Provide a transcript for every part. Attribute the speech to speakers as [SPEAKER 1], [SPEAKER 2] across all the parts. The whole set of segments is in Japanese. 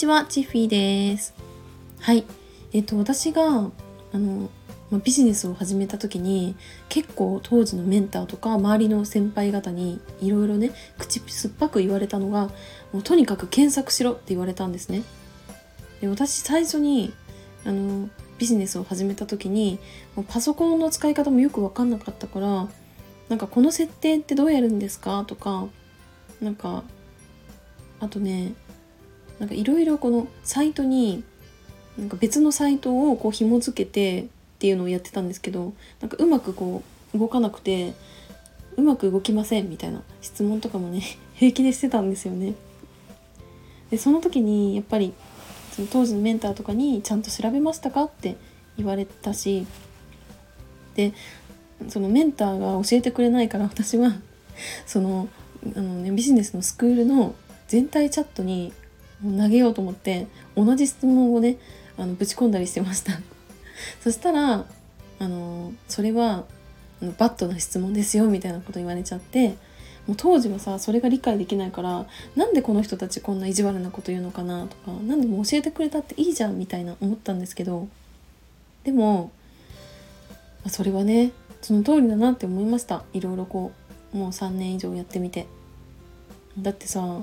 [SPEAKER 1] ちは、チッフィーです。はい。えっと、私が、あの、まビジネスを始めた時に結構当時のメンターとか周りの先輩方にいろいろね口酸っぱく言われたのがもうとにかく検索しろって言われたんですね。で私最初にあのビジネスを始めた時にもうパソコンの使い方もよく分かんなかったからなんかこの設定ってどうやるんですか？とかなんかあとねなんかいろいろこのサイトになんか別のサイトをこう紐付けてっていうのをやってたんですけどなんかうまくこう動かなくてうまく動きませんみたいな質問とかもね 平気でしてたんですよね。でその時にやっぱりその当時のメンターとかにちゃんと調べましたか？って言われたしでそのメンターが教えてくれないから私はそのあの、ね、ビジネスのスクールの全体チャットに投げようと思って同じ質問をねあのぶち込んだりしてました。そしたらあのそれはあのバッドな質問ですよみたいなこと言われちゃってもう当時はさそれが理解できないからなんでこの人たちこんな意地悪なこと言うのかなとか何でも教えてくれたっていいじゃんみたいな思ったんですけどでもそれはねその通りだなって思いました。いろいろこうもう3年以上やってみて。だってさ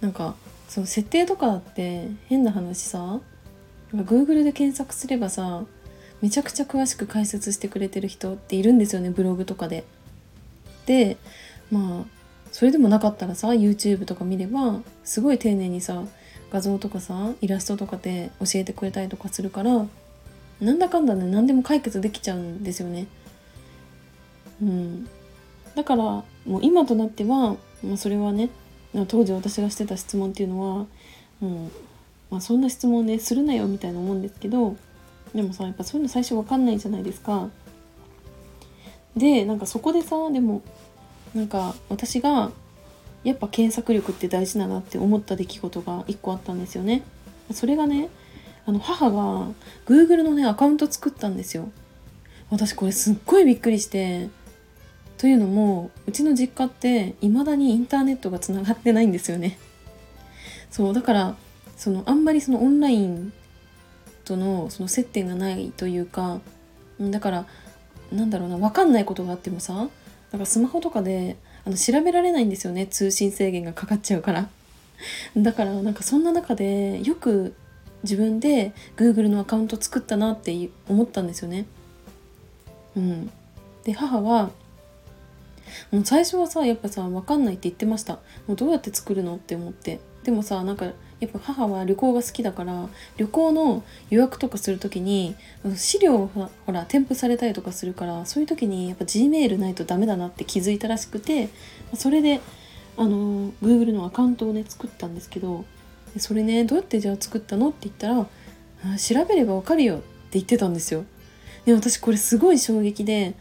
[SPEAKER 1] なんかその設定とかって変な話さなんか Google で検索すればさめちゃくちゃ詳しく解説してくれてる人っているんですよねブログとかで。でまあそれでもなかったらさ YouTube とか見ればすごい丁寧にさ画像とかさイラストとかで教えてくれたりとかするからなんだかんだね何でも解決できちゃうんですよね。うん、だからもう今となっては、まあ、それはね当時私がしてた質問っていうのはもう、まあ、そんな質問ねするなよみたいな思うんですけどでもさやっぱそういうの最初分かんないじゃないですか。でなんかそこでさでもなんか私がやっぱ検索力って大事だなって思った出来事が1個あったんですよね。それがねあの母が Google のねアカウント作ったんですよ。私これすっごいびっくりしてというのもうちの実家って未だにインターネットがつながってないんですよね。そうだからそのあんまりそのオンラインとのその接点がないというかだからなんだろうな分かんないことがあってもさなんかスマホとかであの調べられないんですよね通信制限がかかっちゃうから。だからなんかそんな中でよく自分で Google のアカウント作ったなって思ったんですよね。うん。で母はもう最初はさやっぱさ分かんないって言ってました。もうどうやって作るのって思って。でもさなんかやっぱ母は旅行が好きだから旅行の予約とかする時に資料をほら添付されたりとかするからそういう時にやっぱ G メールないとダメだなって気づいたらしくてそれであの Google のアカウントをね作ったんですけどそれねどうやってじゃあ作ったのって言ったら調べればわかるよって言ってたんですよ。で私これすごい衝撃で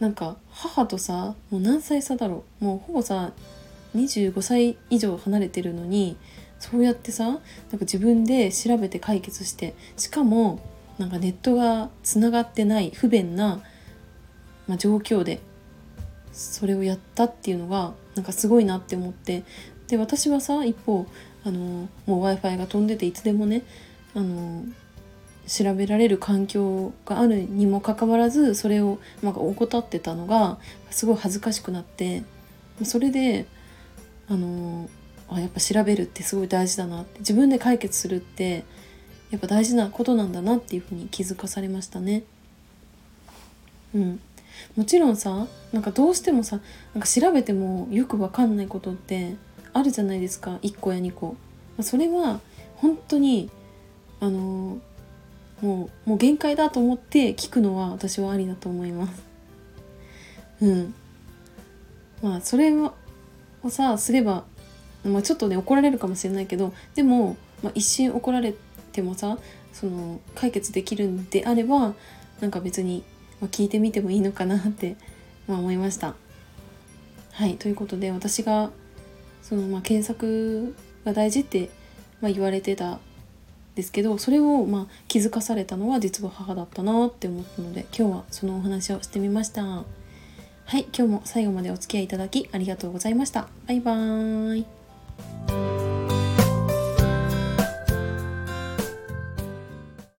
[SPEAKER 1] なんか母とさもう何歳差だろう。もうほぼさ25歳以上離れてるのにそうやってさなんか自分で調べて解決してしかもなんかネットがつながってない不便な、まあ、状況でそれをやったっていうのがなんかすごいなって思ってで私はさ一方あのもう w i f i が飛んでていつでもねあの調べられる環境があるにもかかわらずそれをなんか怠ってたのがすごい恥ずかしくなってそれであのあやっぱ調べるってすごい大事だなって自分で解決するってやっぱ大事なことなんだなっていうふうに気づかされましたね。うん、もちろんさなんかどうしてもさなんか調べてもよくわかんないことってあるじゃないですか1個や2個。それは本当にあのもうもう限界だと思って聞くのは私はありだと思います。うん。まあそれをさすれば、まあ、ちょっとね怒られるかもしれないけどでも、まあ、一瞬怒られてもさその解決できるんであればなんか別に、まあ、聞いてみてもいいのかなって、まあ、思いました。はいということで私がその、まあ、検索が大事って、まあ、言われてたですけどそれをまあ気づかされたのは実は母だったなって思ったので今日はそのお話をしてみました。はい今日も最後までお付き合いいただきありがとうございました。バイバーイ。